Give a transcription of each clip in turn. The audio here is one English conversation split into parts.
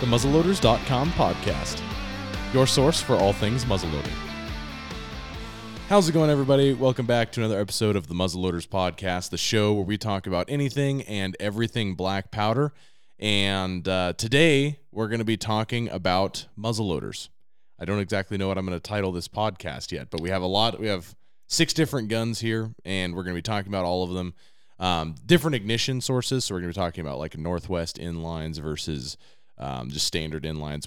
the muzzleloaders.com podcast, your source for all things muzzleloading. How's it going, everybody? Welcome back to another episode of the Muzzleloaders podcast, the show where we talk about anything and everything black powder. And uh, today we're going to be talking about muzzleloaders. I don't exactly know what I'm going to title this podcast yet, but we have a lot. We have six different guns here, and we're going to be talking about all of them. Um, different ignition sources. So we're going to be talking about like Northwest inlines versus um, just standard inlines.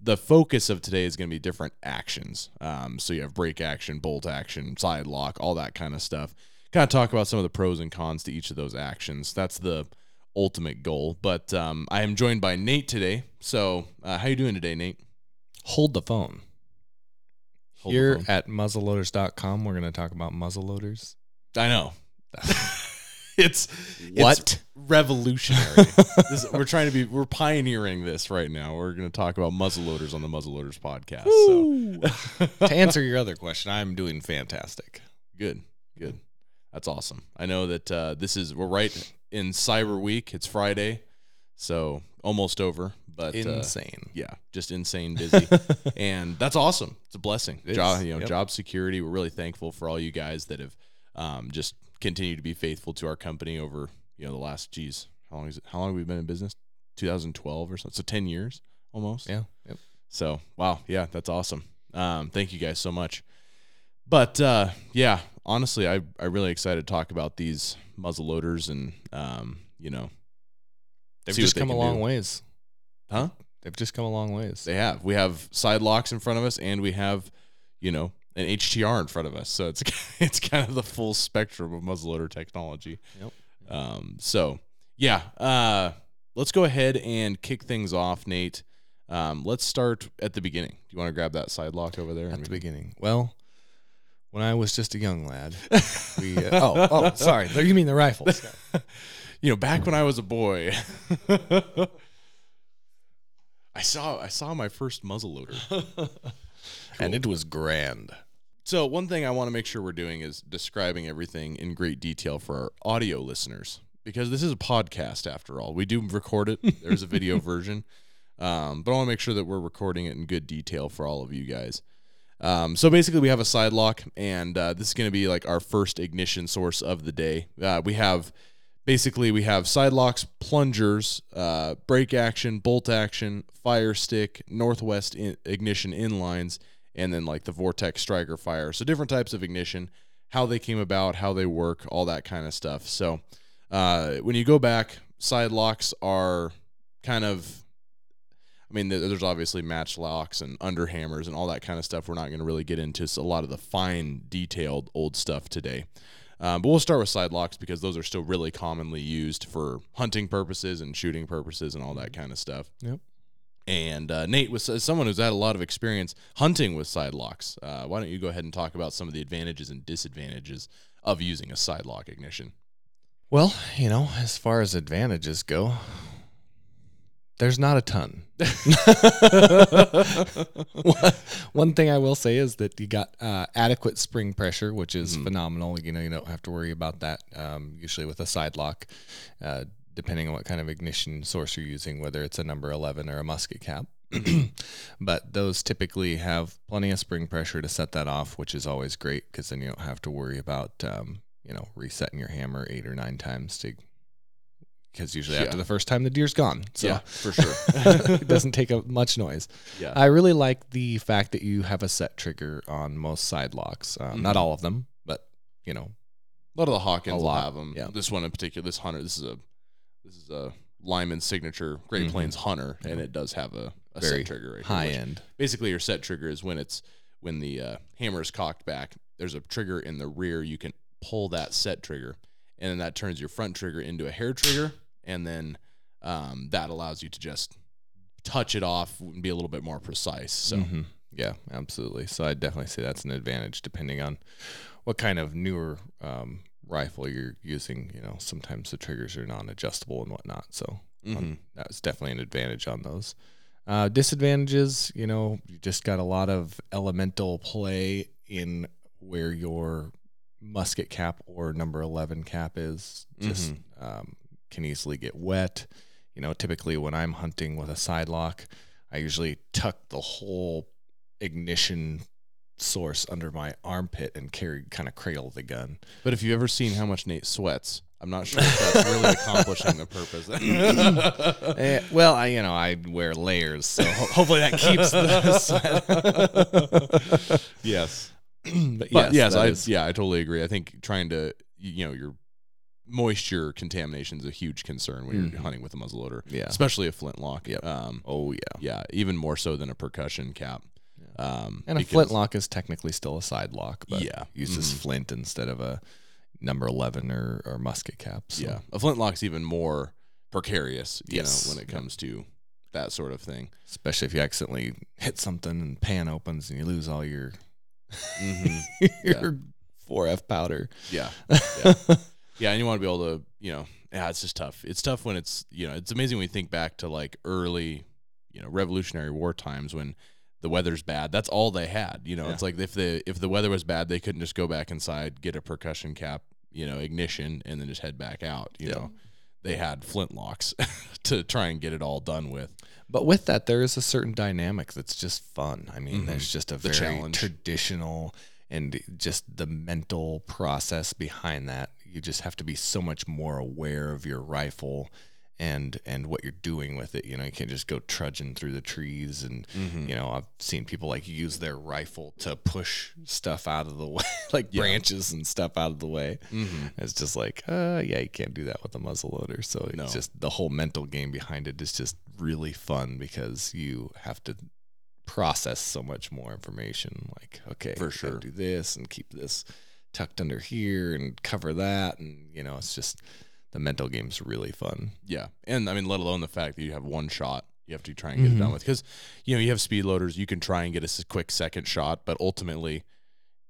The focus of today is going to be different actions. Um, so you have break action, bolt action, side lock, all that kind of stuff. Kind of talk about some of the pros and cons to each of those actions. That's the ultimate goal. But um, I am joined by Nate today. So uh, how you doing today, Nate? Hold the phone. Hold the Here phone. at muzzleloaders.com, we're going to talk about muzzleloaders. I know. it's What? it's revolutionary. this, we're trying to be we're pioneering this right now. We're going to talk about muzzleloaders on the Muzzleloaders podcast. So to answer your other question, I'm doing fantastic. good, good. That's awesome. I know that uh, this is we're right in Cyber Week. It's Friday, so almost over. But uh, Insane. yeah, just insane busy, and that's awesome. It's a blessing. Job, you know, yep. job security. We're really thankful for all you guys that have um, just continued to be faithful to our company over you know the last. Geez, how long is it? How long have we been in business? 2012 or something. So 10 years almost. Yeah. Yep. So wow, yeah, that's awesome. Um, thank you guys so much. But uh, yeah, honestly, I I really excited to talk about these muzzle loaders and um, you know, They've just they come a long do. ways. huh? They've just come a long ways. They have. We have side locks in front of us, and we have, you know, an HTR in front of us. So it's it's kind of the full spectrum of muzzleloader technology. Yep. Um. So yeah. Uh. Let's go ahead and kick things off, Nate. Um. Let's start at the beginning. Do you want to grab that side lock over there? At the beginning. Well, when I was just a young lad, we. Uh, oh, oh, sorry. You mean the rifles? you know, back when I was a boy, I saw I saw my first muzzleloader. And it was grand. So one thing I want to make sure we're doing is describing everything in great detail for our audio listeners because this is a podcast after all. We do record it. There's a video version, um, but I want to make sure that we're recording it in good detail for all of you guys. Um, so basically, we have a side lock, and uh, this is going to be like our first ignition source of the day. Uh, we have basically we have side locks, plungers, uh, break action, bolt action, fire stick, northwest in- ignition inlines, and then like the Vortek striker fire. So different types of ignition, how they came about, how they work, all that kind of stuff. So uh, when you go back, side locks are kind of I mean, there's obviously match locks and underhammers and all that kind of stuff. We're not going to really get into a lot of the fine, detailed old stuff today. Um, but we'll start with side locks because those are still really commonly used for hunting purposes and shooting purposes and all that kind of stuff. Yep. And uh, Nate, was as someone who's had a lot of experience hunting with side locks, uh, why don't you go ahead and talk about some of the advantages and disadvantages of using a side lock ignition? Well, you know, as far as advantages go, there's not a ton. One- thing I will say is that you got uh, adequate spring pressure, which is Mhm. phenomenal. You know, you don't have to worry about that. Um, usually with a side lock, uh, depending on what kind of ignition source you're using, whether it's a number 11 or a musket cap. but those typically have plenty of spring pressure to set that off, which is always great because then you don't have to worry about um, you know resetting your hammer eight or nine times to because usually Yeah. after the first time the deer's gone. So yeah, for sure. it doesn't take up much noise. yeah. I really like the fact that you have a set trigger on most side locks. Um, Not Mhm. all of them, but you know, A lot of the Hawkens will have them. yeah. This one in particular, this Hunter, this is a this is a Lyman signature Great Mhm. Plains Hunter, and it does have a, a set trigger right high here. end. Basically, your set trigger is when it's when the uh, hammer is cocked back. There's a trigger in the rear. You can pull that set trigger, and then that turns your front trigger into a hair trigger, and then um, that allows you to just touch it off and be a little bit more precise. So Mhm. yeah, absolutely. So I definitely say that's an advantage depending on what kind of newer um, rifle you're using. You know, sometimes the triggers are non-adjustable and whatnot. So um, that's definitely an advantage on those. Uh, disadvantages, you know, you just got a lot of elemental play in where your musket cap or number 11 cap is. Just um, can easily get wet. You know, typically when I'm hunting with a side lock, I usually tuck the whole ignition source under my armpit and carry kind of cradle the gun. But if you've ever seen how much Nate sweats, I'm not sure if that's really accomplishing the purpose. Eh, well, I you know I wear layers, so ho- hopefully that keeps the sweat. yes. but But yes, I is- yeah, I totally agree. I think trying to you know your moisture contamination is a huge concern when you're Mhm. hunting with a muzzleloader, Yeah. especially a flintlock. Yep. Um, Oh yeah. yeah, even more so than a percussion cap. Um, And a flintlock is technically still a side lock, but Yeah. uses Mhm. flint instead of a number eleven or, or musket cap. So. Yeah, a flintlock's even more precarious. You Yes. know, when it comes to that sort of thing. especially if you accidentally hit something and pan opens and you lose all your hmm your four F powder. Yeah. Yeah. Yeah, and you want to be able to, you know, yeah, it's just tough. It's tough when it's, you know, it's amazing when you think back to like early, you know, Revolutionary War times when the weather's bad. That's all they had. You know, Yeah. it's like if the if the weather was bad, they couldn't just go back inside, get a percussion cap, you know, ignition, and then just head back out. You Yeah. know, they had flintlocks to try and get it all done with. But with that, there is a certain dynamic that's just fun. I mean, Mhm. there's just a The very challenge. traditional and just the mental process behind that. You just have to be so much more aware of your rifle and and what you're doing with it. You know, you can't just go trudging through the trees and Mm-hmm. you know, I've seen people like use their rifle to push stuff out of the way, like Yeah. branches and stuff out of the way. Mm-hmm. It's just like, uh, yeah, you can't do that with a muzzle loader. So No. it's just the whole mental game behind it is just really fun because you have to process so much more information. Like, okay, For sure. do this and keep this tucked under here and cover that, and you know, it's just the mental game's really fun. Yeah, and I mean, let alone the fact that you have one shot you have to try and get it done Mhm. with, because you know you have speed loaders, you can try and get a quick second shot, but ultimately,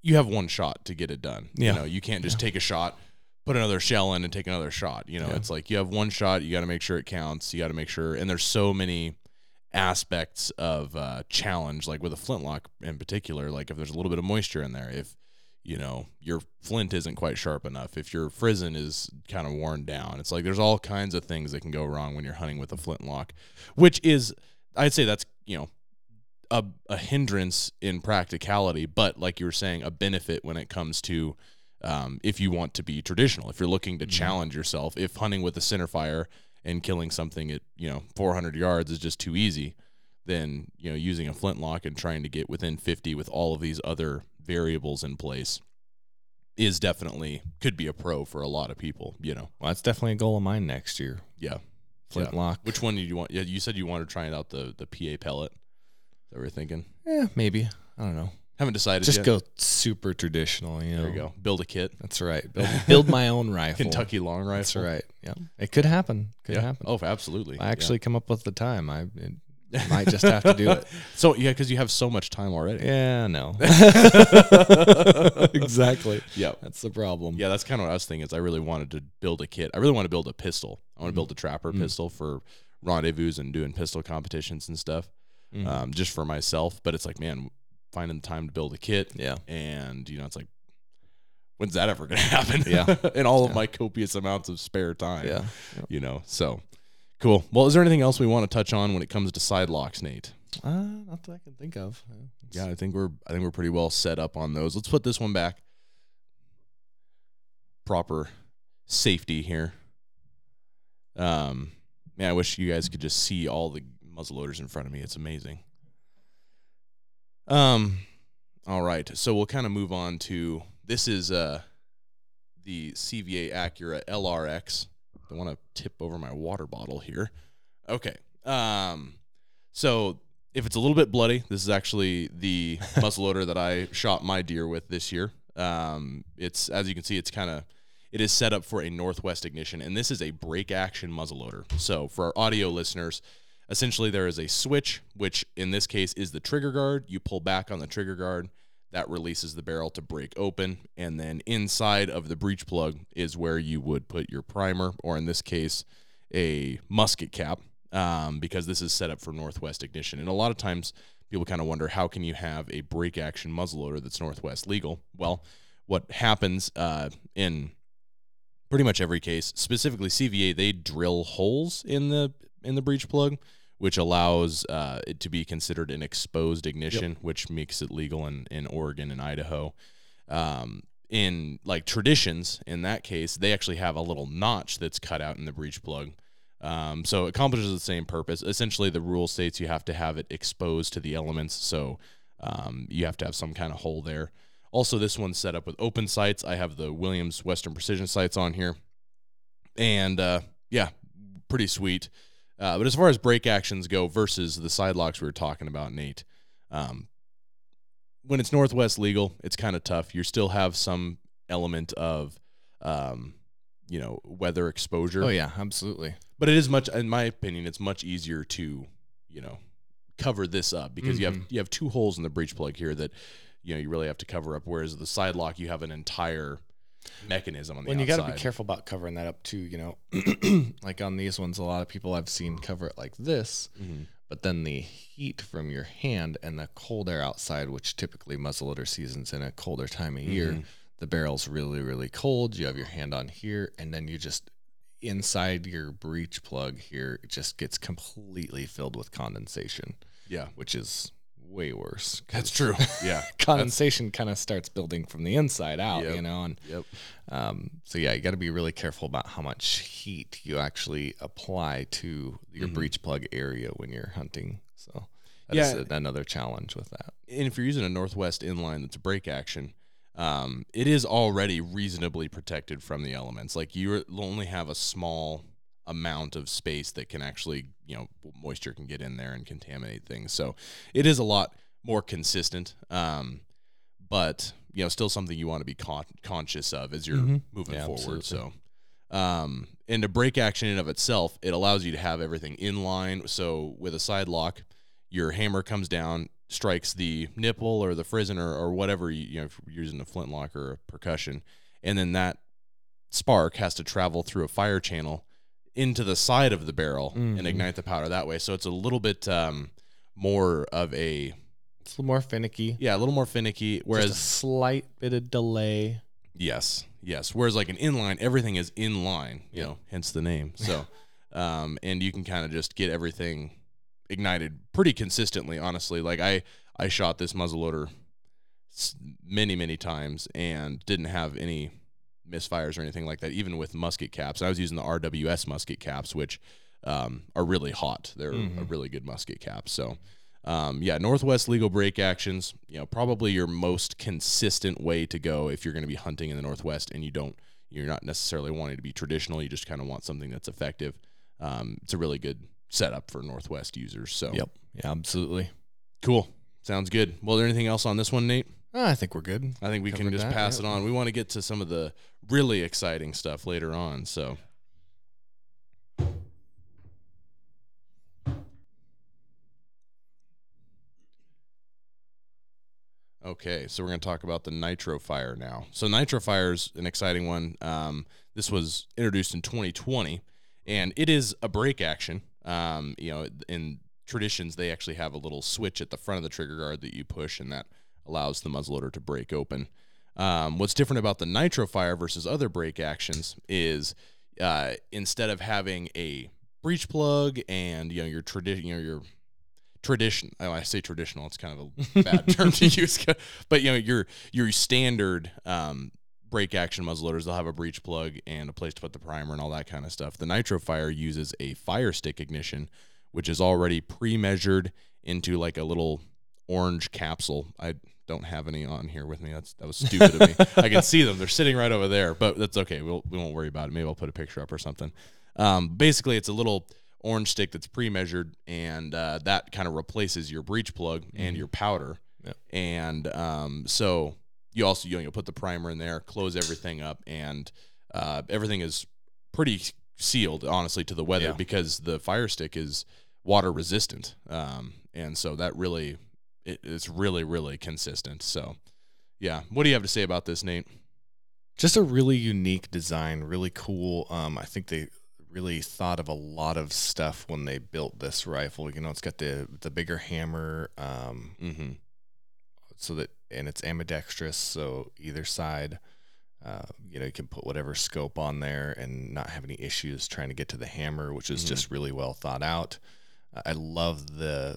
you have one shot to get it done. Yeah. You know, you can't just take a shot, put another shell in, and take another shot. You know, Yeah. it's like you have one shot, you got to make sure it counts. You got to make sure, and there's so many aspects of uh, challenge, like with a flintlock in particular. Like if there's a little bit of moisture in there, if you know your flint isn't quite sharp enough, if your frizzen is kind of worn down, it's like there's all kinds of things that can go wrong when you're hunting with a flintlock, which is I'd say that's you know a, a hindrance in practicality, but like you were saying, a benefit when it comes to um, if you want to be traditional, if you're looking to Mhm. challenge yourself, if hunting with a centerfire and killing something at you know 400 yards is just too easy, then you know using a flintlock and trying to get within 50 with all of these other variables in place is definitely could be a pro for a lot of people. You know, Well, that's definitely a goal of mine next year. yeah. Flintlock. Which one did you want? Yeah, you said you wanted to try out the the PA pellet. That what we're thinking? Yeah, maybe. I don't know. Haven't decided Just yet. go super traditional. You know. There you go. Build a kit. That's right. Build, build my own rifle. Kentucky long rifle. That's right. Yeah, it could happen. Could Yeah. happen. Oh, absolutely. I actually come up with the time. I it might just have to do it. So yeah, because you have so much time already. Yeah, no. exactly. Yeah. That's the problem. Yeah, that's kind of what I was thinking. Is I really wanted to build a kit. I really want to build a pistol. I want to Mhm. build a trapper Mhm. pistol for rendezvous and doing pistol competitions and stuff, Mhm. um, just for myself. But it's like, man, finding the time to build a kit, yeah. and you know, it's like, when's that ever going to happen? Yeah. in all of my copious amounts of spare time. Yeah. you know. So cool. Well, is there anything else we want to touch on when it comes to side locks, Nate? Uh, not that I can think of. Yeah, I think we're I think we're pretty well set up on those. Let's put this one back. Proper safety here. Um, man, I wish you guys could just see all the muzzleloaders in front of me. It's amazing. Um, all right, so we'll kind of move on to this is uh the CVA Accura LRX. I want to tip over my water bottle here. Okay. Um, so if it's a little bit bloody, this is actually the muzzleloader that I shot my deer with this year. Um, it's as you can see, it's kind of it is set up for a northwest ignition, and this is a break action muzzleloader. So for our audio listeners, essentially there is a switch, which in this case is the trigger guard. You pull back on the trigger guard, that releases the barrel to break open, and then inside of the breech plug is where you would put your primer, or in this case, a musket cap um, because this is set up for Northwest ignition. And a lot of times people kind of wonder how can you have a break action muzzleloader that's Northwest legal? Well, what happens uh, in pretty much every case, specifically CVA, they drill holes in the in the breech plug, which allows uh, it to be considered an exposed ignition, which makes it legal in in Oregon and Idaho. Um, in like traditions, in that case, they actually have a little notch that's cut out in the breech plug. Um, so it accomplishes the same purpose. Essentially, the rule states you have to have it exposed to the elements, so um, you have to have some kind of hole there. Also, this one's set up with open sights. I have the Williams Western Precision sights on here, and uh, yeah, pretty sweet. Uh, but as far as break actions go versus the side locks we were talking about, Nate, um, when it's Northwest legal, it's kind of tough. You still have some element of, um, you know, weather exposure. Oh yeah, absolutely. But it is much, in my opinion, it's much easier to, you know, cover this up because you have Mhm. you have two holes in the breech plug here that, you know, you really have to cover up. Whereas the side lock, you have an entire mechanism on the When you got to be careful about covering that up too, you know, like on these ones, a lot of people I've seen cover it like this, Mhm. but then the heat from your hand and the cold air outside, which typically muzzleloader seasons in a colder time of year, Mhm. the barrel's really, really cold. You have your hand on here, and then you just inside your breech plug here, it just gets completely filled with condensation, Yeah, which is way worse. that's true. Yeah, condensation kind of starts building from the inside out, Yep. you know, and yep. um, so yeah, you got to be really careful about how much heat you actually apply to your Mhm. breech plug area when you're hunting. So Yeah. that's another challenge with that. and if you're using a Northwest inline that's a break action, um, it is already reasonably protected from the elements. Like you only have a small amount of space that can actually, you know, moisture can get in there and contaminate things. So it is a lot more consistent. Um, but you know, still something you want to be con- conscious of as you're Mhm. moving Yeah, forward. absolutely. So, um, and a break action in of itself, it allows you to have everything in line. So with a side lock, your hammer comes down, strikes the nipple or the frizzen or, or whatever you, you know, if you're using a flintlock or a percussion, and then that spark has to travel through a fire channel into the side of the barrel and Mhm. ignite the powder that way. So it's a little bit um, more of a It's a little more finicky. yeah, a little more finicky. Just Whereas a slight bit of delay. Yes, yes. Whereas like an inline, everything is in line, you Yeah. know, hence the name. So, um, and you can kind of just get everything ignited pretty consistently. Honestly, like I, I shot this muzzleloader many, many times and didn't have any misfires or anything like that. Even with musket caps, I was using the RWS musket caps, which um, are really hot. They're a Mhm. really good musket cap. So. Um, yeah, Northwest legal break actions, you know, probably your most consistent way to go if you're going to be hunting in the Northwest and you don't, you're not necessarily wanting to be traditional. You just kind of want something that's effective. Um, it's a really good setup for Northwest users. So Yep. Yeah, absolutely. cool. Sounds good. Well, there anything else on this one, Nate? Ah, I think we're good. I think we can just that, pass yeah. it on. We want to get to some of the really exciting stuff later on. So. Okay, so we're going to talk about the Nitro Fire now. So Nitro Fire is an exciting one. Um, this was introduced in 2020, and it is a break action. Um, you know, in traditions, they actually have a little switch at the front of the trigger guard that you push, and that allows the muzzleloader to break open. Um, what's different about the Nitro Fire versus other break actions is uh, instead of having a breech plug and you know your tradition, you know your tradition. Oh, I say traditional. It's kind of a bad term to use, but you know your your standard um, break action muzzleloaders. They'll have a breech plug and a place to put the primer and all that kind of stuff. The Nitro Fire uses a fire stick ignition, which is already pre-measured into like a little orange capsule. I don't have any on here with me. That's that was stupid of me. I can see them; they're sitting right over there, but that's okay. We'll we won't worry about it. Maybe I'll put a picture up or something. Um, basically, it's a little orange stick that's pre-measured, and uh, that kind of replaces your breech plug and Mhm. your powder. Yep. And um, so you also you know, put the primer in there, close everything up, and uh, everything is pretty sealed, honestly, to the weather Yeah. because the fire stick is water resistant, um, and so that really it, it's really really consistent. So yeah, what do you have to say about this, Nate? Just a really unique design, really cool. Um, I think they really thought of a lot of stuff when they built this rifle. You know, it's got the the bigger hammer, um, Mm-hmm. so that and it's ambidextrous, so either side. Uh, you know, you can put whatever scope on there and not have any issues trying to get to the hammer, which is Mhm. just really well thought out. I love the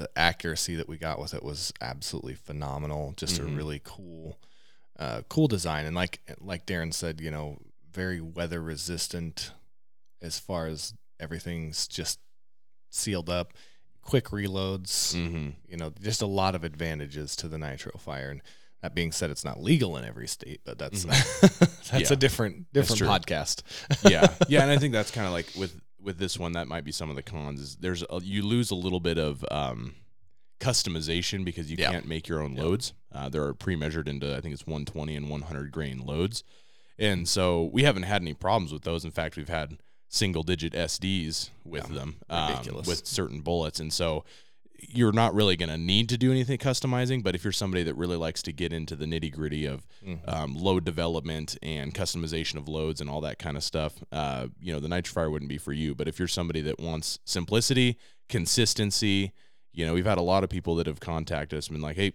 the accuracy that we got with it was absolutely phenomenal. Just Mhm. a really cool, uh, cool design, and like like Darren said, you know, very weather resistant as far as everything's just sealed up, quick reloads. Mm-hmm. You know, just a lot of advantages to the nitro fire. And that being said, it's not legal in every state, but that's that's Yeah. a different different podcast. yeah, yeah, and I think that's kind of like with with this one that might be some of the cons is there's a, you lose a little bit of um, customization because you Yeah. can't make your own Yeah. loads. Uh, they're pre-measured into I think it's 120 and 100 grain loads, and so we haven't had any problems with those. In fact, we've had single digit SDs with Yeah, them um, with certain bullets, and so you're not really going to need to do anything customizing. But if you're somebody that really likes to get into the nitty gritty of Mhm. um, load development and customization of loads and all that kind of stuff, uh, you know, the Nitrofire wouldn't be for you. But if you're somebody that wants simplicity, consistency, you know, we've had a lot of people that have contacted us and been like, hey,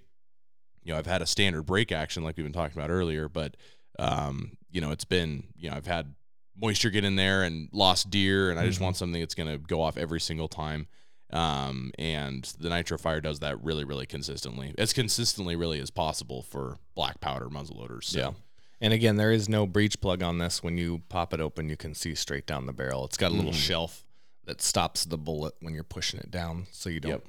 you know, I've had a standard break action like we've been talking about earlier, but, um, you know, it's been, you know, I've had moisture get in there and lost deer, and I just Mhm. want something that's going to go off every single time. Um, and the Nitro Fire does that really, really consistently, as consistently really as possible for black powder muzzleloaders. So. Yeah. And again, there is no breech plug on this. When you pop it open, you can see straight down the barrel. It's got a little Mhm. shelf that stops the bullet when you're pushing it down, so you don't Yep.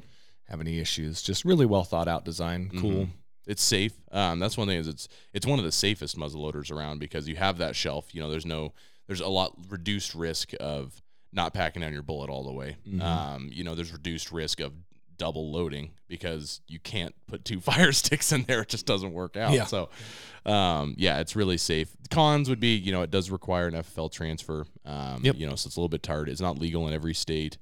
have any issues. Just really well thought out design. Cool. Mhm. It's safe. Um, that's one thing is it's it's one of the safest muzzleloaders around because you have that shelf. You know, there's no there's a lot reduced risk of not packing down your bullet all the way. Mhm. Um, you know, there's reduced risk of double loading because you can't put two fire sticks in there. It just doesn't work out. Yeah. So, um, yeah, it's really safe. Cons would be, you know, it does require an FFL transfer. Um, Yep. You know, so it's a little bit tired. It's not legal in every state.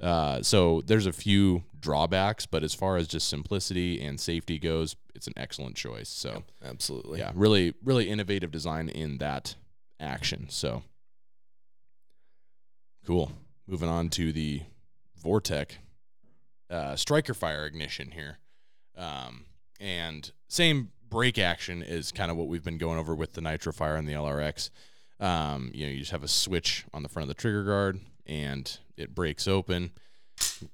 Uh, so there's a few drawbacks, but as far as just simplicity and safety goes, it's an excellent choice. So Absolutely. yeah, really, really innovative design in that action. So cool. Moving on to the Vortek uh, striker fire ignition here, um, and same break action is kind of what we've been going over with the Nitro Fire and the LRX. Um, you know, you just have a switch on the front of the trigger guard, and it breaks open,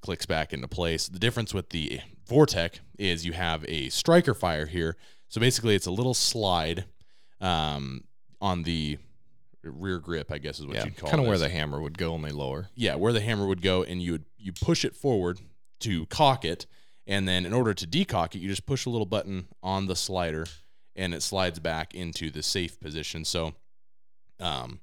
clicks back into place. The difference with the Vortek is you have a striker fire here. So basically, it's a little slide um, on the rear grip, I guess is what Yeah. you'd call it. Kind of where the hammer would go, only lower. yeah, where the hammer would go, and you would you push it forward to cock it, and then in order to decock it, you just push a little button on the slider, and it slides back into the safe position. So, um,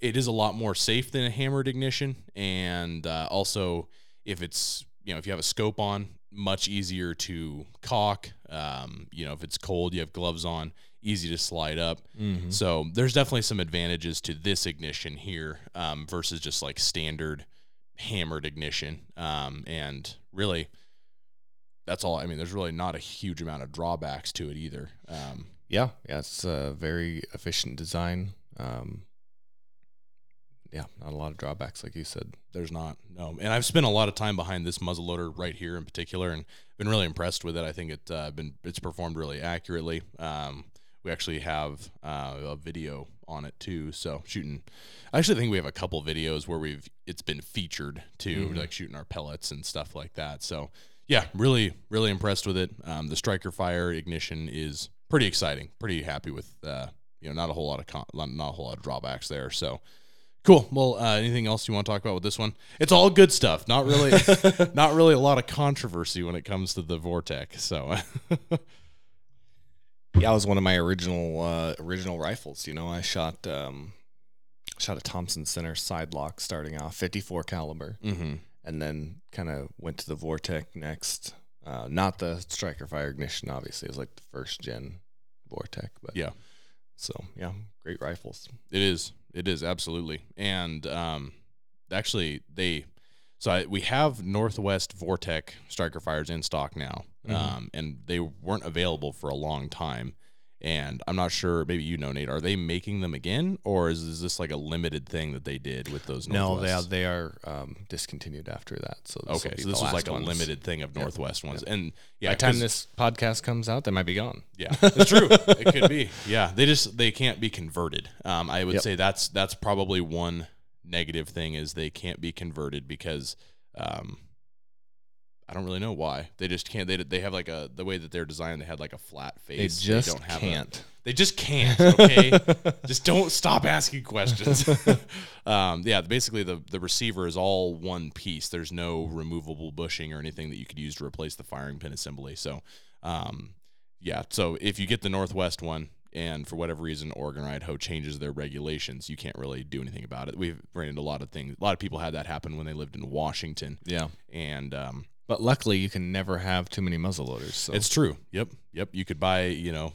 it is a lot more safe than a hammered ignition, and uh, also if it's you know if you have a scope on, much easier to cock. Um, you know if it's cold, you have gloves on, easy to slide up. Mm-hmm. So there's definitely some advantages to this ignition here um, versus just like standard hammered ignition. Um, and really, that's all. I mean, there's really not a huge amount of drawbacks to it either. Um, Yeah, yeah, it's a very efficient design. Um, yeah, not a lot of drawbacks, like you said. there's not no, and I've spent a lot of time behind this muzzleloader right here in particular, and been really impressed with it. I think it uh, been it's performed really accurately. Um, we actually have uh, a video on it too. So shooting, I actually think we have a couple videos where we've it's been featured too, Mhm. like shooting our pellets and stuff like that. So yeah, really really impressed with it. Um, the striker fire ignition is pretty exciting. Pretty happy with uh, you know not a whole lot of con- not a whole lot of drawbacks there. So. Cool. Well, uh, anything else you want to talk about with this one? It's all good stuff. Not really, not really a lot of controversy when it comes to the Vortek. So, Yeah, it was one of my original uh, original rifles. You know, I shot um, shot a Thompson Center side lock starting off, 54 caliber, mm-hmm. and then kind of went to the Vortek next. Uh, not the striker fire ignition, obviously. It was like the first gen Vortek, but Yeah. So yeah, great rifles. It is. It is absolutely. And um, actually, they so I, we have Northwest Vortek striker fires in stock now, Mhm. um, and they weren't available for a long time. And I'm not sure. Maybe you know, Nate. Are they making them again, or is, is this like a limited thing that they did with those? No, they are, they are um, discontinued after that. So Okay, so this was like a limited thing of Northwest ones, and yeah, By the time this podcast comes out, they might be gone. Yeah, it's true. it could be. Yeah, they just they can't be converted. Um, I would Yep. say that's that's probably one negative thing is they can't be converted because um, I don't really know why they just can't. They they have like a the way that they're designed. They had like a flat face. They just don't have a- can't. they just can't. Okay, just don't stop asking questions. um, yeah, basically the the receiver is all one piece. There's no removable bushing or anything that you could use to replace the firing pin assembly. So, um, yeah. So if you get the Northwest one, and for whatever reason Oregon or Idaho changes their regulations, you can't really do anything about it. We've ran into a lot of things. A lot of people had that happen when they lived in Washington, yeah. and um, But luckily, you can never have too many muzzle loaders. So it's true. Yep, yep. You could buy, you know.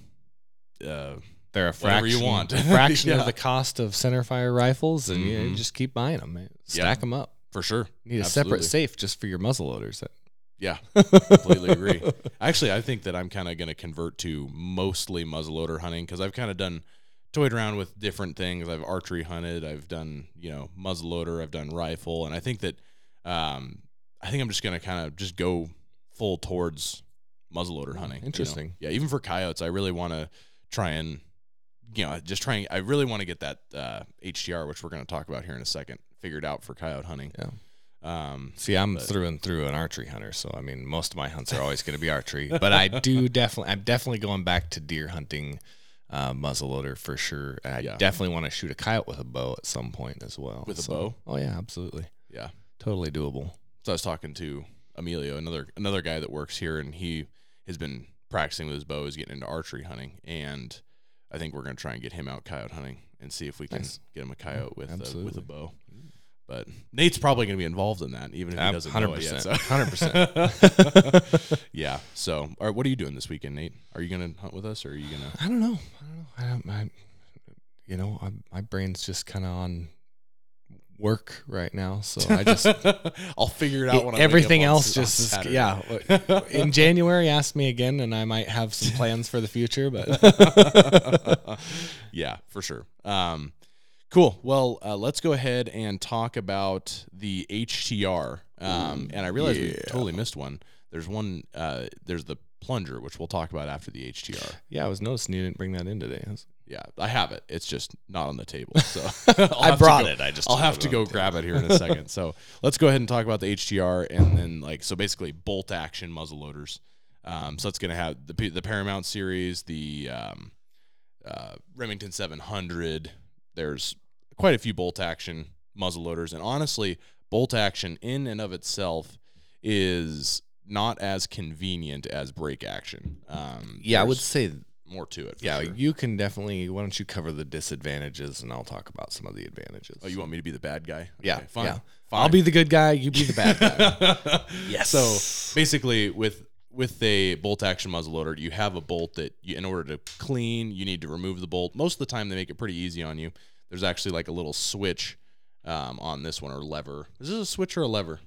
Uh, they're a fraction, you want. a fraction Yeah. of the cost of centerfire rifles, and you, Mhm. you just keep buying them. Yeah. Stack them up. for sure. You need a separate safe just for your muzzle loaders. Yeah, completely agree. Actually, I think that I'm kind of going to convert to mostly muzzleloader hunting because I've kind of done toyed around with different things. I've archery hunted, I've done you know muzzleloader, I've done rifle, and I think that um, I think I'm just going to kind of just go full towards muzzleloader hunting. you know? Interesting. Yeah, even for coyotes, I really want to try and you know just trying. I really want to get that uh, HTR, which we're going to talk about here in a second, figured out for coyote hunting. Yeah. Um, See, I'm But- through and through an archery hunter, so I mean, most of my hunts are always going to be archery. But I do definitely, I'm definitely going back to deer hunting, uh, muzzleloader for sure. And I Yeah. definitely want to shoot a coyote with a bow at some point as well. With a bow? Oh yeah, absolutely, yeah. totally doable. So I was talking to Emilio, another another guy that works here, and he has been practicing with his bow, is getting into archery hunting, and I think we're gonna try and get him out coyote hunting and see if we can Nice. get him a coyote with a, with a bow. But Nate's probably gonna be involved in that, even if he doesn't know it yet. 100%, So. 100%. yeah. So, all right, what are you doing this weekend, Nate? Are you gonna hunt with us, or are you gonna? I don't know. I don't know. I don't. I, you know, I, my brain's just kind of on work right now, so I just I'll figure it out when everything else on just is, yeah. In January, ask me again, and I might have some plans for the future. But yeah, for sure. Um, cool. Well, uh, let's go ahead and talk about the HTR. Um, and I realized we totally missed one. There's one. Uh, there's the plunger, which we'll talk about after the HTR. yeah, I was noticing you didn't bring that in today. Yeah, I have it. It's just not on the table. So I brought go- it. I just I'll have to go grab it here in a second. So let's go ahead and talk about the HTR and then like so basically bolt action muzzle loaders. Um, so it's gonna have the the Paramount series, the um, uh, Remington 700. There's quite a few bolt action muzzle loaders, and honestly, bolt action in and of itself is not as convenient as break action. Um, Yeah, I would say. more to it. Yeah, sure. you can definitely. Why don't you cover the disadvantages, and I'll talk about some of the advantages. Oh, you want me to be the bad guy? Yeah, Okay, fine. yeah. Fine. I'll be the good guy. You be the bad guy. yes. So basically, with with a bolt action muzzle loader, you have a bolt that you, in order to clean, you need to remove the bolt. Most of the time, they make it pretty easy on you. There's actually like a little switch um, on this one or lever. Is this a switch or a lever?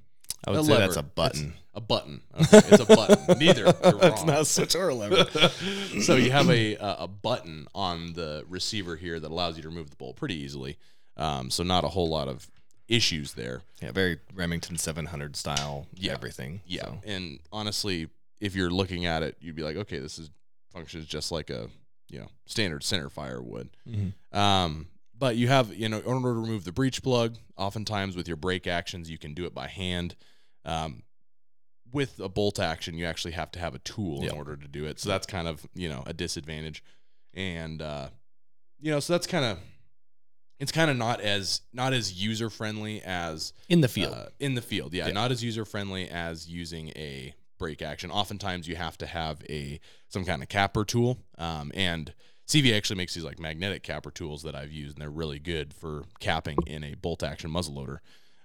I would A say lever. that's a button. A button. Okay, it's a button. Neither. You're wrong. It's not a switch or a lever. so you have a a a button on the receiver here that allows you to remove the bolt pretty easily. Um, so not a whole lot of issues there. yeah, very Remington 700 style. Yeah. everything. Yeah, so. and honestly, if you're looking at it, you'd be like, okay, this is functions just like a you know standard center fire would. Mhm. Um, but you have you know in order to remove the breech plug, oftentimes with your break actions, you can do it by hand. Um, with a bolt action, you actually have to have a tool Yeah. in order to do it. So that's kind of you know a disadvantage, and uh, you know so that's kind of it's kind of not as not as user friendly as in the field. uh, in the field, yeah, Yeah. not as user friendly as using a break action. Oftentimes, you have to have a some kind of capper tool, um, and CVA actually makes these like magnetic capper tools that I've used, and they're really good for capping in a bolt action muzzleloader.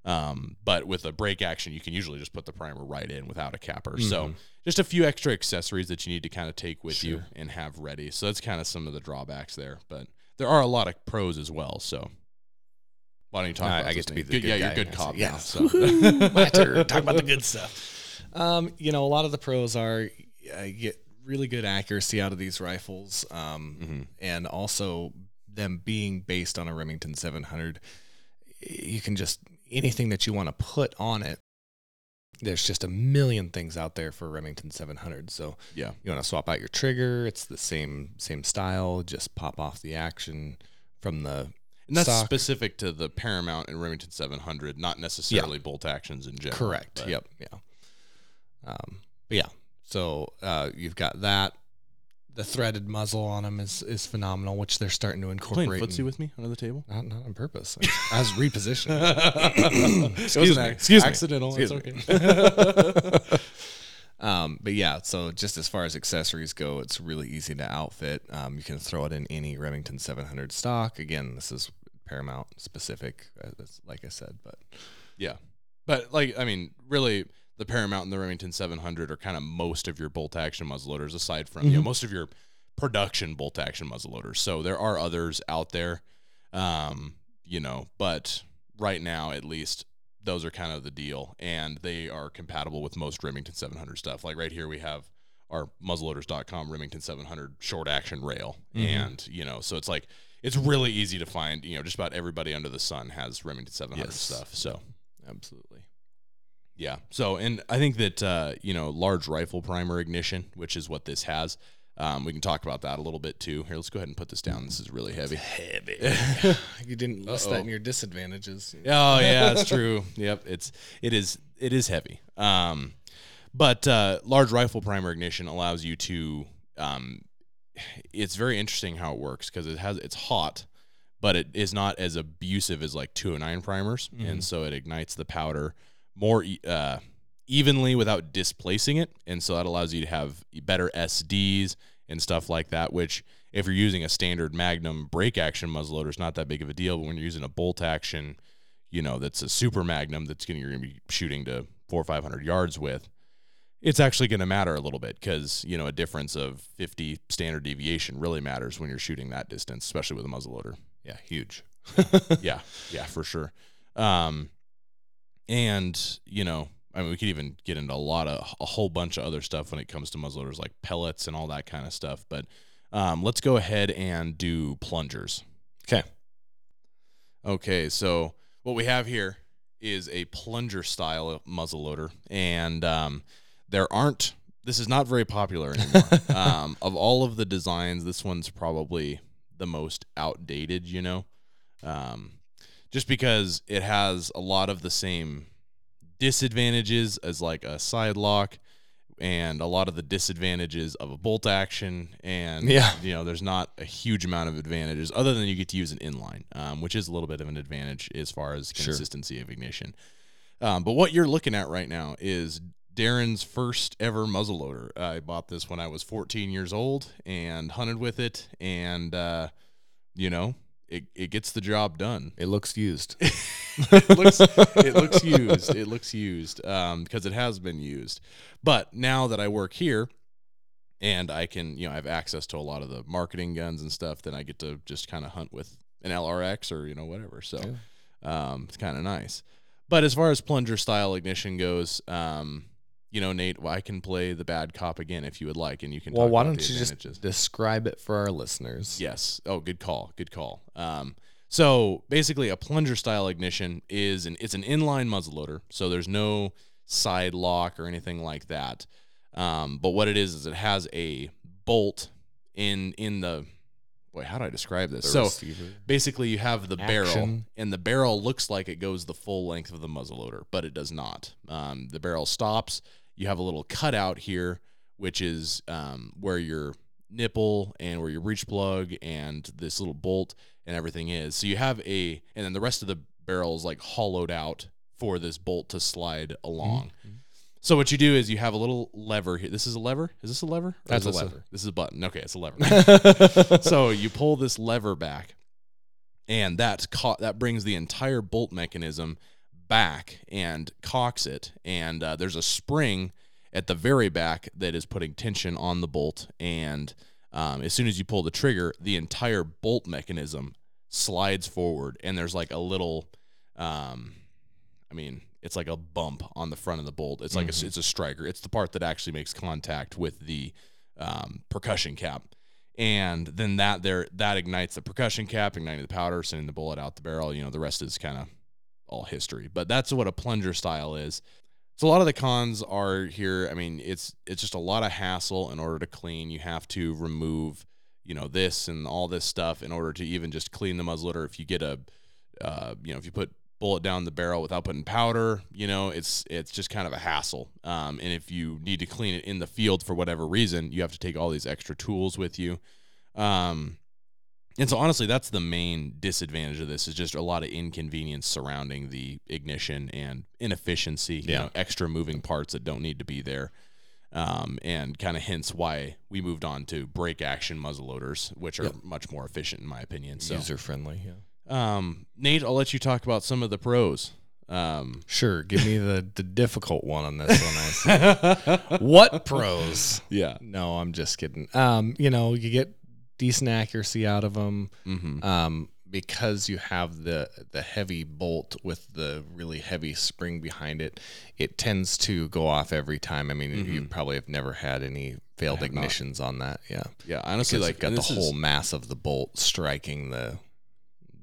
Um, but with a break action, you can usually just put the primer right in without a capper. So Mhm. just a few extra accessories that you need to kind of take with you and have ready. So that's kind of some of the drawbacks there, but there are a lot of pros as well. So why don't you talk? I- about I get to be the Good- good yeah, guy. you're good cop now. So. My turn. Talk about the good stuff. Um, you know, a lot of the pros are uh, get really good accuracy out of these rifles, um, Mhm. and also them being based on a Remington 700. You can just anything that you want to put on it. There's just a million things out there for Remington 700. So Yeah. you want to swap out your trigger. It's the same same style. Just pop off the action from the And that's stock. specific to the Paramount and Remington 700, not necessarily bolt actions in general. Correct. but- Yep. Yeah. Um, but yeah. So uh, you've got that. The threaded muzzle on them is is phenomenal, which they're starting to incorporate. Playing footsie with me under the table? not not on purpose. I was repositioned. Excuse me. me. Excuse me. Accidental. Excuse it's okay. um, but yeah, so just as far as accessories go, it's really easy to outfit. Um, you can throw it in any Remington 700 stock. Again, this is Paramount specific, uh, that's- like I said. But yeah. But, like, I mean, really, the Paramount and the Remington 700 are kind of most of your bolt action muzzleloaders, aside from, you know, Mhm. most of your production bolt action muzzleloaders. So there are others out there, um, you know, but right now, at least, those are kind of the deal. And they are compatible with most Remington 700 stuff. Like right here, we have our muzzleloaders.com Remington 700 short action rail. Mhm. And, you know, so it's like, it's really easy to find, you know, just about everybody under the sun has Remington 700 Yes. stuff. So, absolutely. Yeah. So, and I think that, uh, you know, large rifle primer ignition, which is what this has, um, we can talk about that a little bit too. Here, let's go ahead and put this down. This is really heavy. Heavy. you didn't list Uh-oh. that in your disadvantages. Oh yeah, that's true. Yep, it's it is it is heavy. Um, but uh, large rifle primer ignition allows you to. Um, it's very interesting how it works because it has it's hot, but it is not as abusive as like 209 primers, Mhm. and so it ignites the powder more uh, evenly without displacing it, and so that allows you to have better SDs and stuff like that. Which if you're using a standard Magnum break action muzzleloader, is not that big of a deal. But when you're using a bolt action, you know that's a super Magnum that's going to be shooting to four or five hundred yards with. It's actually going to matter a little bit because you know a difference of 50 standard deviation really matters when you're shooting that distance, especially with a muzzleloader. Yeah, huge. yeah, yeah, for sure. Um, and you know, I mean, we could even get into a lot of a whole bunch of other stuff when it comes to muzzleloaders, like pellets and all that kind of stuff. But um, let's go ahead and do plungers. Okay. Okay, so what we have here is a plunger style muzzleloader, and um, there aren't. This is not very popular anymore. um, of all of the designs, this one's probably the most outdated. You know, um, just because it has a lot of the same disadvantages as like a side lock and a lot of the disadvantages of a bolt action and Yeah. you know there's not a huge amount of advantages other than you get to use an inline um, which is a little bit of an advantage as far as Sure. consistency of ignition um, but what you're looking at right now is Darren's first ever muzzleloader. I bought this when I was 14 years old and hunted with it, and uh, you know, it, it gets the job done. It looks used. it looks it looks used. It looks used um, because it has been used. But now that I work here and I can, you know, I have access to a lot of the marketing guns and stuff, then I get to just kind of hunt with an LRX or you know whatever. So um, it's kind of nice. But as far as plunger style ignition goes, um, you know, Nate, well, I can play the bad cop again if you would like, and you can. Well, why don't you just describe it for our listeners? Yes. Oh, good call. Good call. Um, so basically, a plunger style ignition is an it's an inline muzzleloader, so there's no side lock or anything like that. Um, but what it is is it has a bolt in in the. Boy, how do I describe this? The so receiver. basically, you have the barrel, and the barrel looks like it goes the full length of the muzzleloader, but it does not. Um, the barrel stops. You have a little cutout here, which is um, where your nipple and where your breech plug and this little bolt and everything is. So you have a, and then the rest of the barrel is like hollowed out for this bolt to slide along. Mhm. So what you do is you have a little lever here. This is a lever. Is this a lever? Or That's a lever. this is a button. Okay, it's a lever. so you pull this lever back, and that co- that brings the entire bolt mechanism back and cocks it. And uh, there's a spring at the very back that is putting tension on the bolt. And um, as soon as you pull the trigger, the entire bolt mechanism slides forward, and there's like a little, um, I mean, it's like a bump on the front of the bolt. It's like a, Mhm. it's a striker. It's the part that actually makes contact with the um, percussion cap. And then that there that ignites the percussion cap, igniting the powder, sending the bullet out the barrel. You know, the rest is kind of all history. But that's what a plunger style is. So a lot of the cons are here. I mean, it's it's just a lot of hassle in order to clean. You have to remove, you know, this and all this stuff in order to even just clean the muzzleloader. If you get a, uh, you know, if you put bullet down the barrel without putting powder, you know, it's it's just kind of a hassle. Um, and if you need to clean it in the field for whatever reason, you have to take all these extra tools with you. Um, and so honestly, that's the main disadvantage of this is just a lot of inconvenience surrounding the ignition and inefficiency, you Yeah. know, extra moving parts that don't need to be there. Um, and kind of hence why we moved on to break action muzzleloaders, which are Yep. much more efficient in my opinion. So, User friendly. Yeah. Um, Nate, I'll let you talk about some of the pros. Um, Sure. Give me the the difficult one on this one. I see. what pros? yeah. No, I'm just kidding. Um, you know, you get decent accuracy out of them. Mm-hmm. um, because you have the the heavy bolt with the really heavy spring behind it, it tends to go off every time. I mean, you probably have never had any failed have not. ignitions on that. Yeah, Yeah. Honestly, because like got the this is- whole mass of the bolt striking the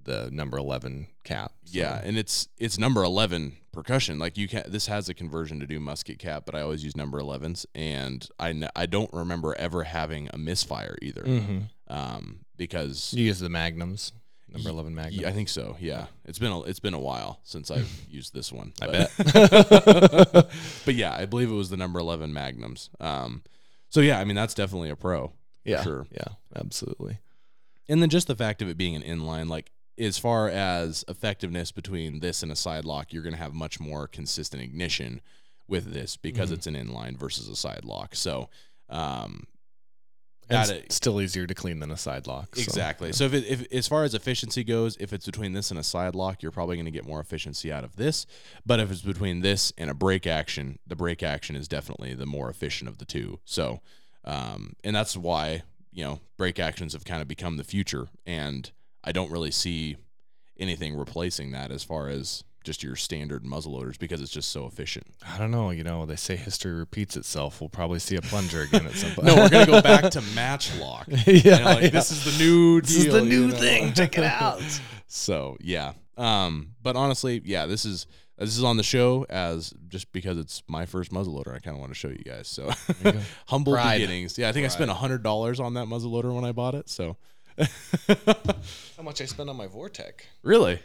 the number eleven cap. So- Yeah, and it's it's number eleven percussion. Like you can this has a conversion to do musket cap, but I always use number 11s, and I n- I don't remember ever having a misfire either. Mhm. Um, because You use the magnums, number eleven magnum. yeah, I think so. Yeah, it's been a, it's been a while since I've used this one. I bet. but yeah, I believe it was the number eleven magnums. Um, so yeah, I mean that's definitely a pro. yeah, sure. yeah, absolutely. and then just the fact of it being an inline, like as far as effectiveness between this and a side lock, you're going to have much more consistent ignition with this because Mhm. it's an inline versus a side lock. So, um, it's it. still easier to clean than a side lock. so, Exactly. yeah. So if, it, if as far as efficiency goes, if it's between this and a side lock, you're probably going to get more efficiency out of this. But if it's between this and a break action, the break action is definitely the more efficient of the two. So, um, and that's why you know break actions have kind of become the future, and I don't really see anything replacing that as far as just your standard muzzleloaders because it's just so efficient. I don't know. You know, they say history repeats itself. We'll probably see a plunger again at some point. No, we're gonna go back to matchlock. yeah, like yeah. this is the new This is the you new know? thing. Check it out. So yeah, um, but honestly, yeah, this is this is on the show as just because it's my first muzzleloader. I kind of want to show you guys. So humble Pride. beginnings. Yeah, I think I spent a hundred dollars on that muzzleloader when I bought it. So How much I spent on my Vortek? really,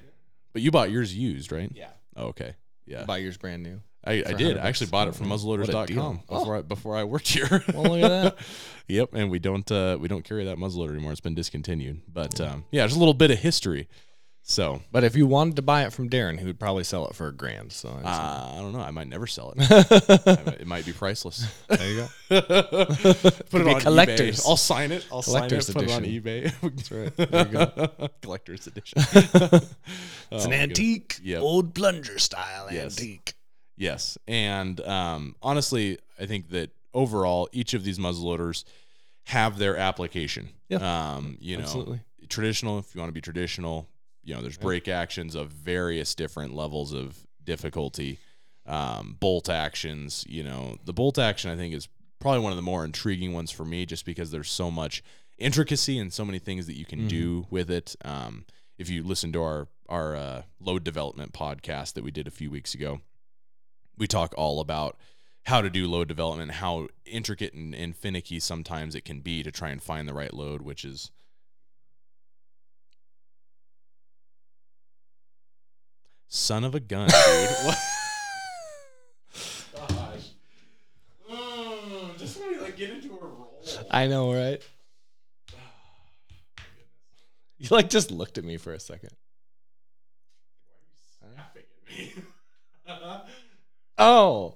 but you bought yours used, right? Yeah. Oh, okay. Yeah, Buy yours brand new. I, I did. I actually bought it from Oh, muzzleloaders.com. Oh. before I, before I worked here. Well, look at that. yep, and we don't uh, we don't carry that muzzleloader anymore. It's been discontinued. But um, yeah, just a little bit of history. So But if you wanted to buy it from Darren, he would probably sell it for a grand. So it's- uh, I don't know. I might never sell it. Might- it might be priceless. there you go. put Could it be on collectors. eBay. I'll sign it. I'll Collector's sign it. Put it on edition. eBay. That's right. There you go. Collector's edition. It's Oh, an antique, Yep. old plunger style Yes. antique. Yes, and um, honestly, I think that overall, each of these muzzleloaders have their application. Yeah. Um, you know, Absolutely. traditional. If you want to be traditional, you know, there's break actions of various different levels of difficulty. Um, bolt actions. You know, the bolt action I think is probably one of the more intriguing ones for me, just because there's so much intricacy and so many things that you can Mhm. do with it. Um, if you listen to our our uh, load development podcast that we did a few weeks ago, we talk all about how to do load development, how intricate and, and finicky sometimes it can be to try and find the right load, which is son of a gun, dude. What? Gosh. Mm, just when you like get into a roll. I know, right? You like just looked at me for a second. Snapping at me. Oh.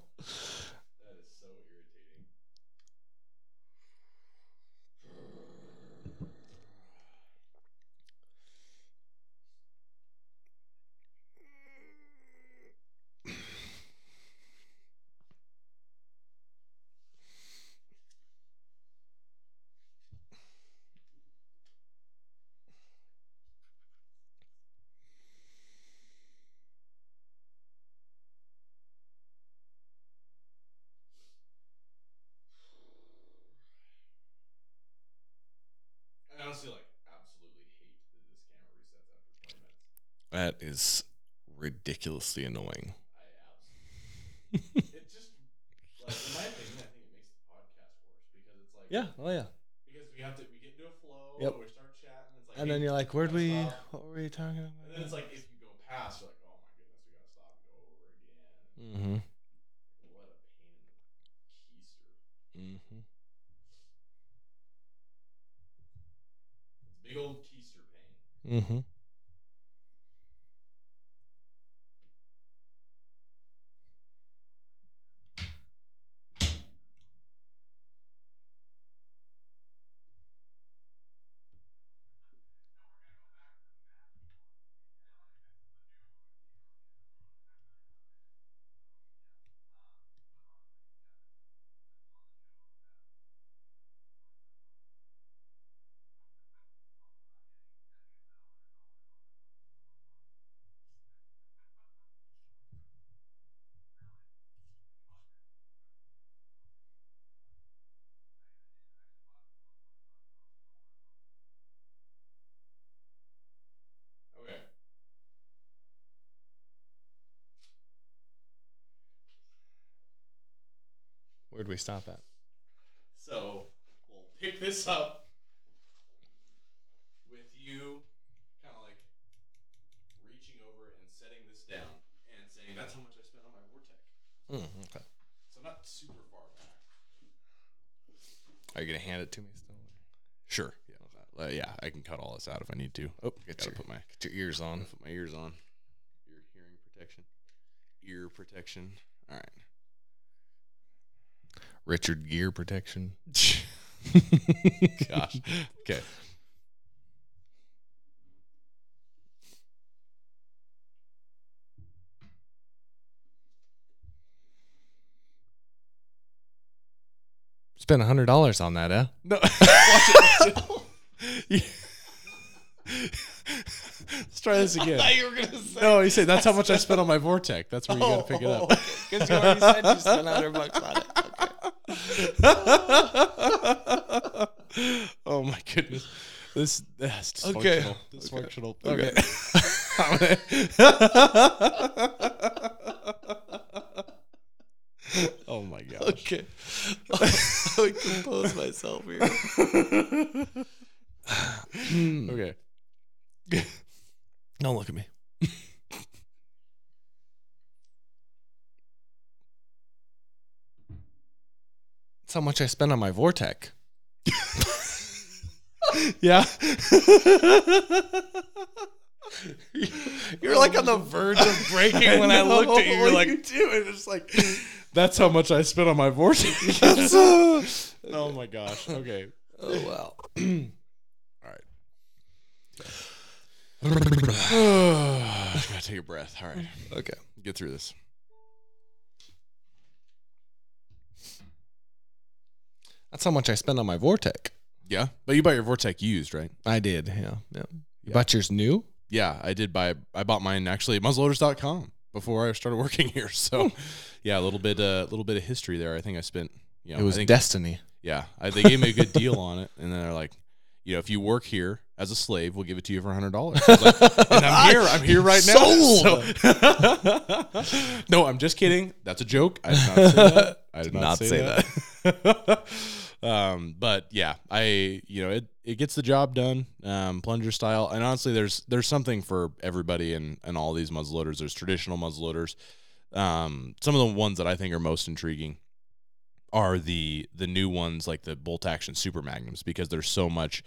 Is ridiculously annoying. it just, like, in my opinion, I think it makes the podcast worse because it's like, Yeah. Oh yeah. because we have to, we get into a flow, Yep. we start chatting, it's like, And hey, then you're like, where'd we? stop. What were you talking about? And then it's like, if you go past, you're like, oh my goodness, we gotta stop and go over again. Mm-hmm. What a pain in the keister. Mm-hmm. It's big old keister pain. Mm-hmm. Okay. Where'd we stop at? So we'll pick this up with you kind of like reaching over and setting this down and saying, that's how much I spent on my Vortek. Mm, okay. So not super far back. Are you gonna hand it to me still? Sure. Yeah. Uh, yeah, I can cut all this out if I need to. Oh, Get gotta your- put my Get your ears on. put my ears on. Ear hearing protection. Ear protection. All right. Richard Gear protection. Gosh. Okay. Spent a hundred dollars on that, eh? No. Watch it. Let's try this again. I thought you were gonna say. No, he said that's how much I spent on my Vortek. That's where you got to pick it up. Because you already said you spent hundred bucks on it. oh my goodness. This that's dysfunctional. Okay. Dysfunctional. Okay. oh my gosh. Okay. I compose myself here. Hmm. Okay. Don't look at me. That's how much I spent on my Vortek. Yeah. You're like on the verge of breaking when I looked at you. You're like, it. It's like that's how much I spent on my Vortek. oh my gosh. Okay. oh wow. All right. I Gotta take a breath. All right. Okay. Get through this. That's how much I spent on my Vortek. Yeah. But you bought your Vortek used, right? I did. Yeah. Yeah. You Yeah. bought yours new? Yeah, I did buy I bought mine actually at muzzleloaders.com before I started working here. So hmm. yeah, a little bit uh, a little bit of history there. I think I spent you know, it was think, destiny. yeah, I, they gave me a good deal on it and then they're like, you know, if you work here as a slave, we'll give it to you for hundred dollars. and I'm here. I'm here right now. Sold. So- no, I'm just kidding. That's a joke. I did not say that. I did, Did not, not say, say that. Um, but yeah, I you know it it gets the job done, um, plunger style. And honestly, there's there's something for everybody in in all these muzzleloaders. There's traditional muzzleloaders. Um, some of the ones that I think are most intriguing are the the new ones like the bolt action super magnums because there's so much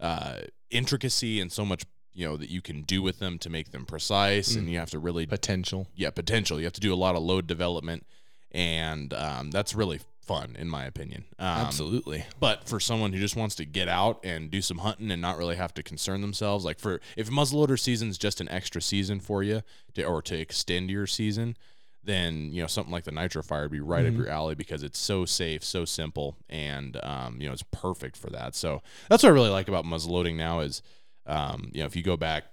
uh, intricacy and so much you know that you can do with them to make them precise and you have to really Potential. yeah potential you have to do a lot of load development and um, that's really fun in my opinion. Um, Absolutely. but for someone who just wants to get out and do some hunting and not really have to concern themselves like for if muzzleloader season's just an extra season for you to, or to extend your season then you know something like the NitroFire would be right up your alley because it's so safe so simple and um, you know it's perfect for that. So that's what i really like about muzzleloading now is um, you know if you go back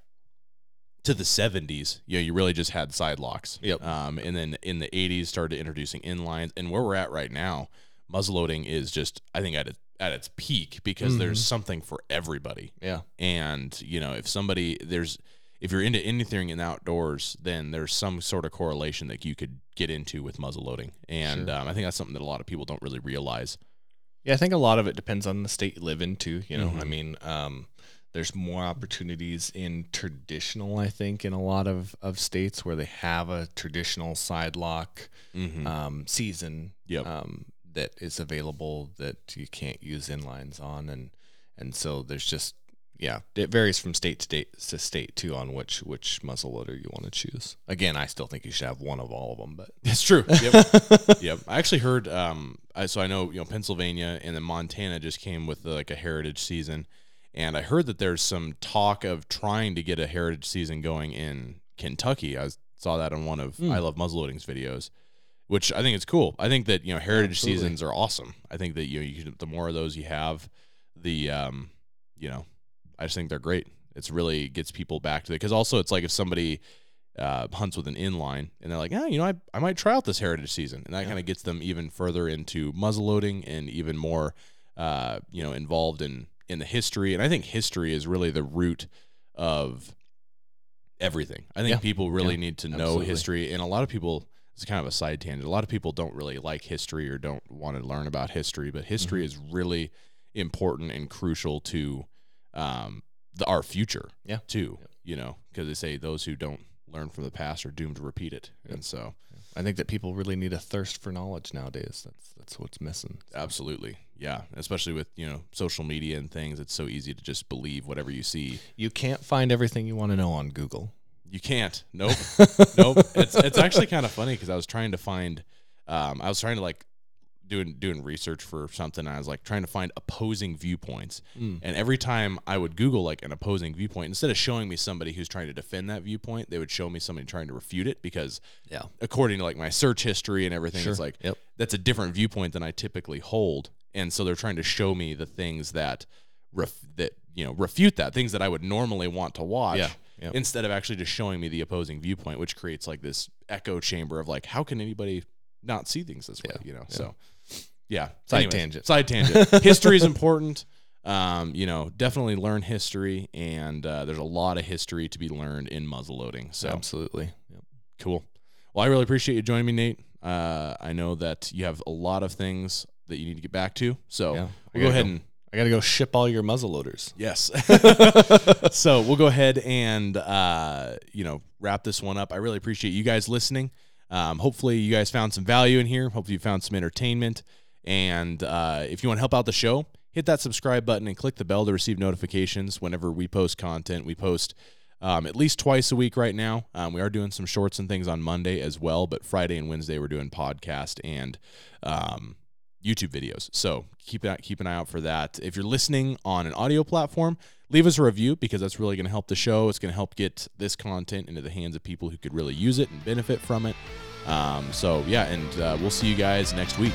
to the 70s, you know, you really just had side locks. Yep. Um, and then in the 80s, started introducing inlines. And where we're at right now, muzzleloading is just, I think, at its, at its peak because there's something for everybody. Yeah. And, you know, if somebody, there's, if you're into anything in the outdoors, then there's some sort of correlation that you could get into with muzzle loading, and Sure. um, I think that's something that a lot of people don't really realize. Yeah, I think a lot of it depends on the state you live in too. You know, I Mhm. mean, um, there's more opportunities in traditional, I think, in a lot of, of states where they have a traditional side lock Mm-hmm. um, season Yep. um, that is available that you can't use inlines on, and and so there's just yeah, it varies from state to state to state too on which which muzzle loader you want to choose. Again, I still think you should have one of all of them, but It's true. Yep. yep. I actually heard. Um. I, so I know you know Pennsylvania and then Montana just came with like a heritage season, and I heard that there's some talk of trying to get a heritage season going in Kentucky. I saw that on one of Hmm. I Love Muzzleloading's videos, which I think is cool. I think that you know heritage absolutely. seasons are awesome. I think that you know you can, the more of those you have, the um, you know, I just think they're great. It's really gets people back to it because also it's like if somebody uh, hunts with an inline and they're like, yeah, you know, I, I might try out this heritage season, and that Yeah. kind of gets them even further into muzzleloading and even more, uh, you know, involved in in the history. And I think history is really the root of everything. I think Yeah. people really Yeah. need to know Absolutely. history, and a lot of people. It's kind of a side tangent. A lot of people don't really like history or don't want to learn about history, but history Mm-hmm. is really important and crucial to um, the our future. Yeah. too. You know, because they say those who don't learn from the past are doomed to repeat it, and so I think that people really need a thirst for knowledge nowadays. That's that's what's missing. absolutely, yeah. Especially with you know social media and things, it's so easy to just believe whatever you see. You can't find everything you want to know on Google. You can't. Nope. nope. It's it's actually kind of funny because I was trying to find, um, I was trying to like doing doing research for something. And I was like trying to find opposing viewpoints, Mm. and every time I would Google like an opposing viewpoint, instead of showing me somebody who's trying to defend that viewpoint, they would show me somebody trying to refute it because Yeah. according to like my search history and everything, Sure. it's like Yep. that's a different viewpoint than I typically hold, and so they're trying to show me the things that ref- that you know refute that things that I would normally want to watch. Yeah. Yep. Instead of actually just showing me the opposing viewpoint, which creates like this echo chamber of like, how can anybody not see things this way? Yeah, You know, yeah. so yeah. Side tangent. Side tangent. history is important. Um, you know, definitely learn history, and uh, there's a lot of history to be learned in muzzle loading. So Absolutely. Yep. Cool. Well, I really appreciate you joining me, Nate. Uh, I know that you have a lot of things that you need to get back to. So Yeah. We'll go gotta ahead go. and I got to go ship all your muzzle loaders. yes. so we'll go ahead and uh, you know wrap this one up. I really appreciate you guys listening. Um, hopefully, you guys found some value in here. Hopefully, you found some entertainment. And uh, if you want to help out the show, hit that subscribe button and click the bell to receive notifications whenever we post content. We post um, at least twice a week right now. Um, we are doing some shorts and things on Monday as well, but Friday and Wednesday we're doing podcast and um, YouTube videos. So keep that keep an eye out for that. If you're listening on an audio platform, leave us a review because that's really going to help the show. It's going to help get this content into the hands of people who could really use it and benefit from it. Um, so yeah, and uh, we'll see you guys next week.